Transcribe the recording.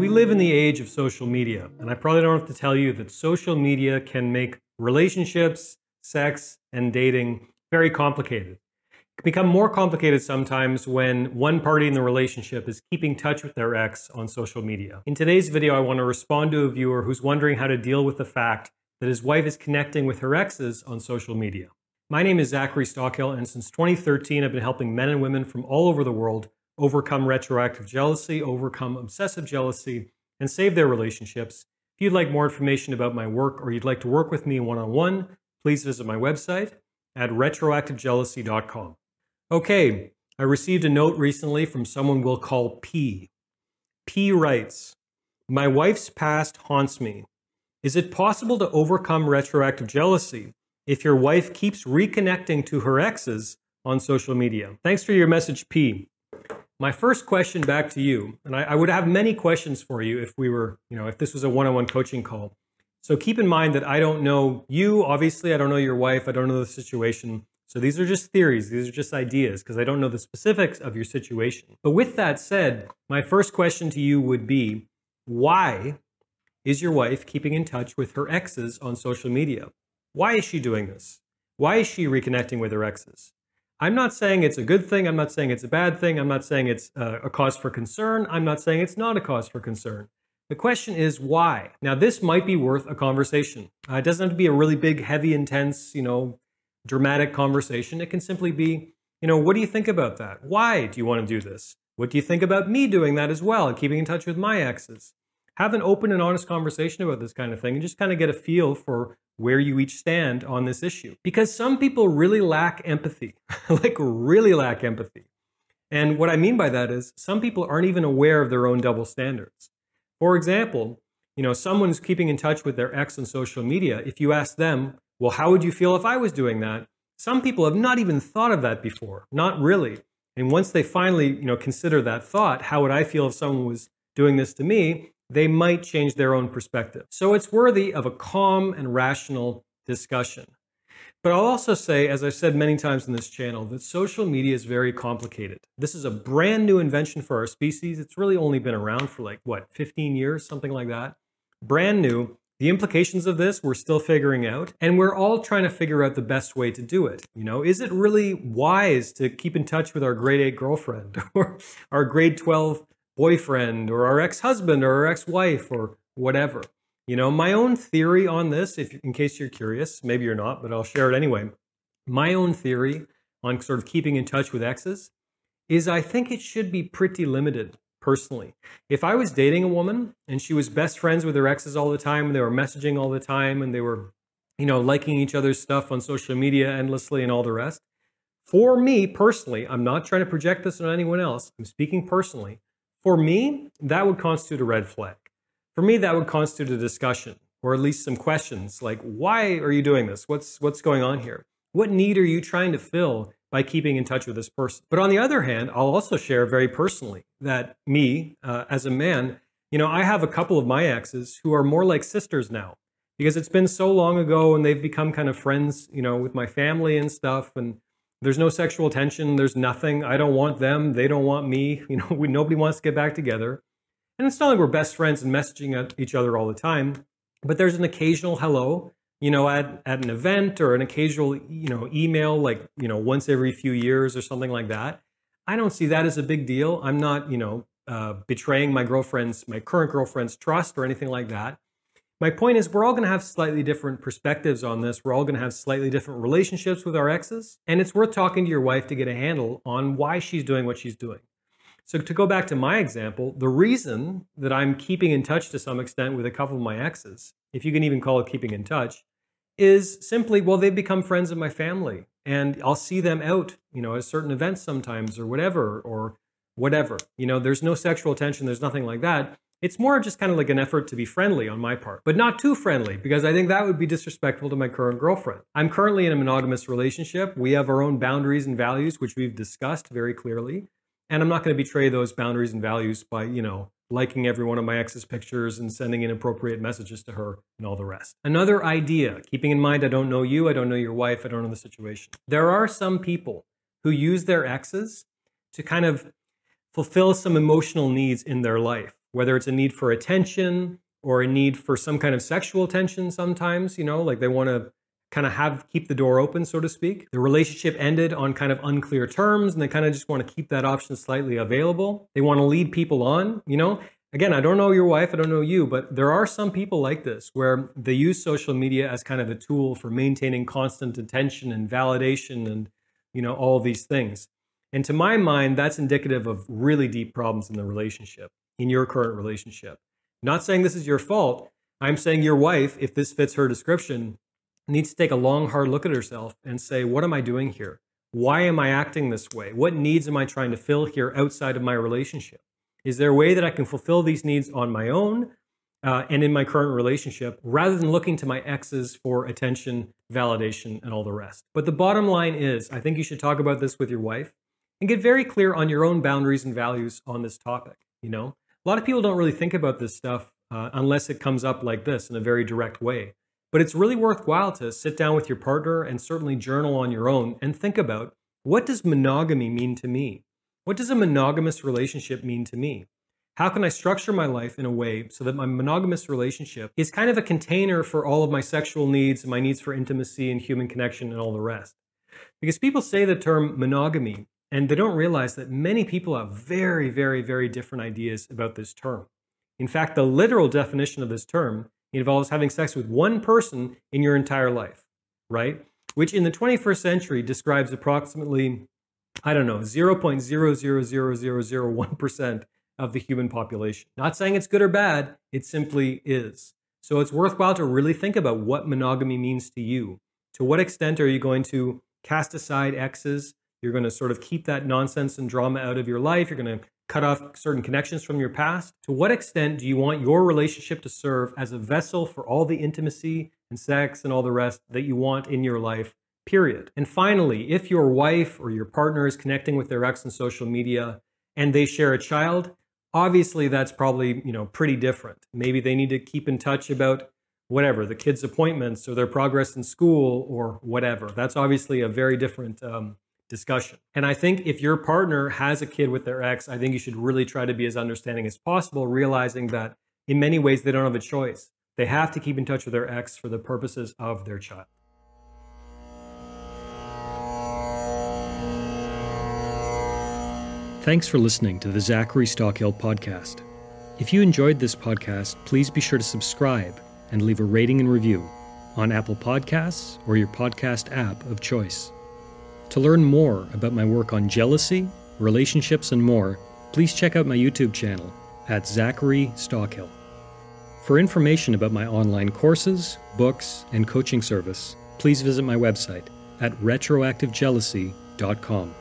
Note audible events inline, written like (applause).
We live in the age of social media, and I probably don't have to tell you that social media can make relationships, sex, and dating very complicated. It can become more complicated sometimes when one party in the relationship is keeping touch with their ex on social media. In today's video, I want to respond to a viewer who's wondering how to deal with the fact that his wife is connecting with her exes on social media. My name is Zachary Stockill, and since 2013, I've been helping men and women from all over the world overcome retroactive jealousy, overcome obsessive jealousy, and save their relationships. If you'd like more information about my work or you'd like to work with me one on one, please visit my website at retroactivejealousy.com. Okay, I received a note recently from someone we'll call P. P writes My wife's past haunts me. Is it possible to overcome retroactive jealousy if your wife keeps reconnecting to her exes on social media? Thanks for your message, P. My first question back to you, and I, I, would have many questions for you if we were, you know, if this was a one-on-one coaching call. So keep in mind that I don't know you, obviously, I don't know your wife, I don't know the situation. So these are just theories, these are just ideas, because I don't know the specifics of your situation. But with that said, my first question to you would be why is your wife keeping in touch with her exes on social media? Why is she doing this? Why is she reconnecting with her exes? I'm not saying it's a good thing. I'm not saying it's a bad thing. I'm not saying it's uh, a cause for concern. I'm not saying it's not a cause for concern. The question is why? Now, this might be worth a conversation. Uh, it doesn't have to be a really big, heavy, intense, you know, dramatic conversation. It can simply be, you know, what do you think about that? Why do you want to do this? What do you think about me doing that as well and keeping in touch with my exes? Have an open and honest conversation about this kind of thing and just kind of get a feel for where you each stand on this issue. Because some people really lack empathy, (laughs) like really lack empathy. And what I mean by that is some people aren't even aware of their own double standards. For example, you know, someone's keeping in touch with their ex on social media. If you ask them, well, how would you feel if I was doing that? Some people have not even thought of that before, not really. And once they finally, you know, consider that thought, how would I feel if someone was doing this to me? They might change their own perspective. So it's worthy of a calm and rational discussion. But I'll also say, as I've said many times in this channel, that social media is very complicated. This is a brand new invention for our species. It's really only been around for like, what, 15 years, something like that? Brand new. The implications of this we're still figuring out, and we're all trying to figure out the best way to do it. You know, is it really wise to keep in touch with our grade 8 girlfriend (laughs) or our grade 12 boyfriend or our ex-husband or our ex-wife or whatever. You know, my own theory on this, if in case you're curious, maybe you're not, but I'll share it anyway. My own theory on sort of keeping in touch with exes is I think it should be pretty limited personally. If I was dating a woman and she was best friends with her exes all the time and they were messaging all the time and they were, you know, liking each other's stuff on social media endlessly and all the rest, for me personally, I'm not trying to project this on anyone else. I'm speaking personally. For me, that would constitute a red flag. For me, that would constitute a discussion or at least some questions like, why are you doing this? What's, what's going on here? What need are you trying to fill by keeping in touch with this person? But on the other hand, I'll also share very personally that me, uh, as a man, you know, I have a couple of my exes who are more like sisters now because it's been so long ago and they've become kind of friends, you know, with my family and stuff. And there's no sexual tension. There's nothing. I don't want them. They don't want me. (laughs) You know, we, nobody wants to get back together. And it's not like we're best friends and messaging at each other all the time, but there's an occasional hello, you know, at, at an event or an occasional, you know, email like, you know, once every few years or something like that. I don't see that as a big deal. I'm not, you know, uh, betraying my girlfriend's, my current girlfriend's trust or anything like that. My point is, we're all going to have slightly different perspectives on this. We're all going to have slightly different relationships with our exes. And it's worth talking to your wife to get a handle on why she's doing what she's doing. So, to go back to my example, the reason that I'm keeping in touch to some extent with a couple of my exes, if you can even call it keeping in touch, is simply, well, they've become friends of my family. And I'll see them out, you know, at certain events sometimes or whatever, or whatever. You know, there's no sexual tension, there's nothing like that. It's more just kind of like an effort to be friendly on my part, but not too friendly because I think that would be disrespectful to my current girlfriend. I'm currently in a monogamous relationship. We have our own boundaries and values, which we've discussed very clearly. And I'm not going to betray those boundaries and values by, you know, liking every one of my ex's pictures and sending inappropriate messages to her and all the rest. Another idea, keeping in mind I don't know you, I don't know your wife, I don't know the situation. There are some people who use their exes to kind of fulfill some emotional needs in their life, whether it's a need for attention or a need for some kind of sexual attention sometimes, you know, like they want to kind of have keep the door open so to speak. The relationship ended on kind of unclear terms and they kind of just want to keep that option slightly available. They want to lead people on, you know. Again, I don't know your wife, I don't know you, but there are some people like this where they use social media as kind of a tool for maintaining constant attention and validation and you know all these things. And to my mind, that's indicative of really deep problems in the relationship, in your current relationship. Not saying this is your fault. I'm saying your wife, if this fits her description, needs to take a long, hard look at herself and say, What am I doing here? Why am I acting this way? What needs am I trying to fill here outside of my relationship? Is there a way that I can fulfill these needs on my own uh, and in my current relationship rather than looking to my exes for attention, validation, and all the rest? But the bottom line is, I think you should talk about this with your wife and get very clear on your own boundaries and values on this topic. You know, a lot of people don't really think about this stuff uh, unless it comes up like this in a very direct way. But it's really worthwhile to sit down with your partner and certainly journal on your own and think about what does monogamy mean to me? What does a monogamous relationship mean to me? How can I structure my life in a way so that my monogamous relationship is kind of a container for all of my sexual needs and my needs for intimacy and human connection and all the rest? Because people say the term monogamy and they don't realize that many people have very, very, very different ideas about this term. In fact, the literal definition of this term involves having sex with one person in your entire life, right? Which in the 21st century describes approximately, I don't know, 0.0000001% of the human population. Not saying it's good or bad, it simply is. So it's worthwhile to really think about what monogamy means to you. To what extent are you going to cast aside exes you're going to sort of keep that nonsense and drama out of your life. You're going to cut off certain connections from your past. To what extent do you want your relationship to serve as a vessel for all the intimacy and sex and all the rest that you want in your life? Period. And finally, if your wife or your partner is connecting with their ex on social media and they share a child, obviously that's probably, you know, pretty different. Maybe they need to keep in touch about whatever, the kids' appointments or their progress in school or whatever. That's obviously a very different um, discussion. And I think if your partner has a kid with their ex, I think you should really try to be as understanding as possible, realizing that in many ways they don't have a choice. They have to keep in touch with their ex for the purposes of their child. Thanks for listening to the Zachary Stockill podcast. If you enjoyed this podcast, please be sure to subscribe and leave a rating and review on Apple Podcasts or your podcast app of choice. To learn more about my work on jealousy, relationships, and more, please check out my YouTube channel at Zachary Stockill. For information about my online courses, books, and coaching service, please visit my website at retroactivejealousy.com.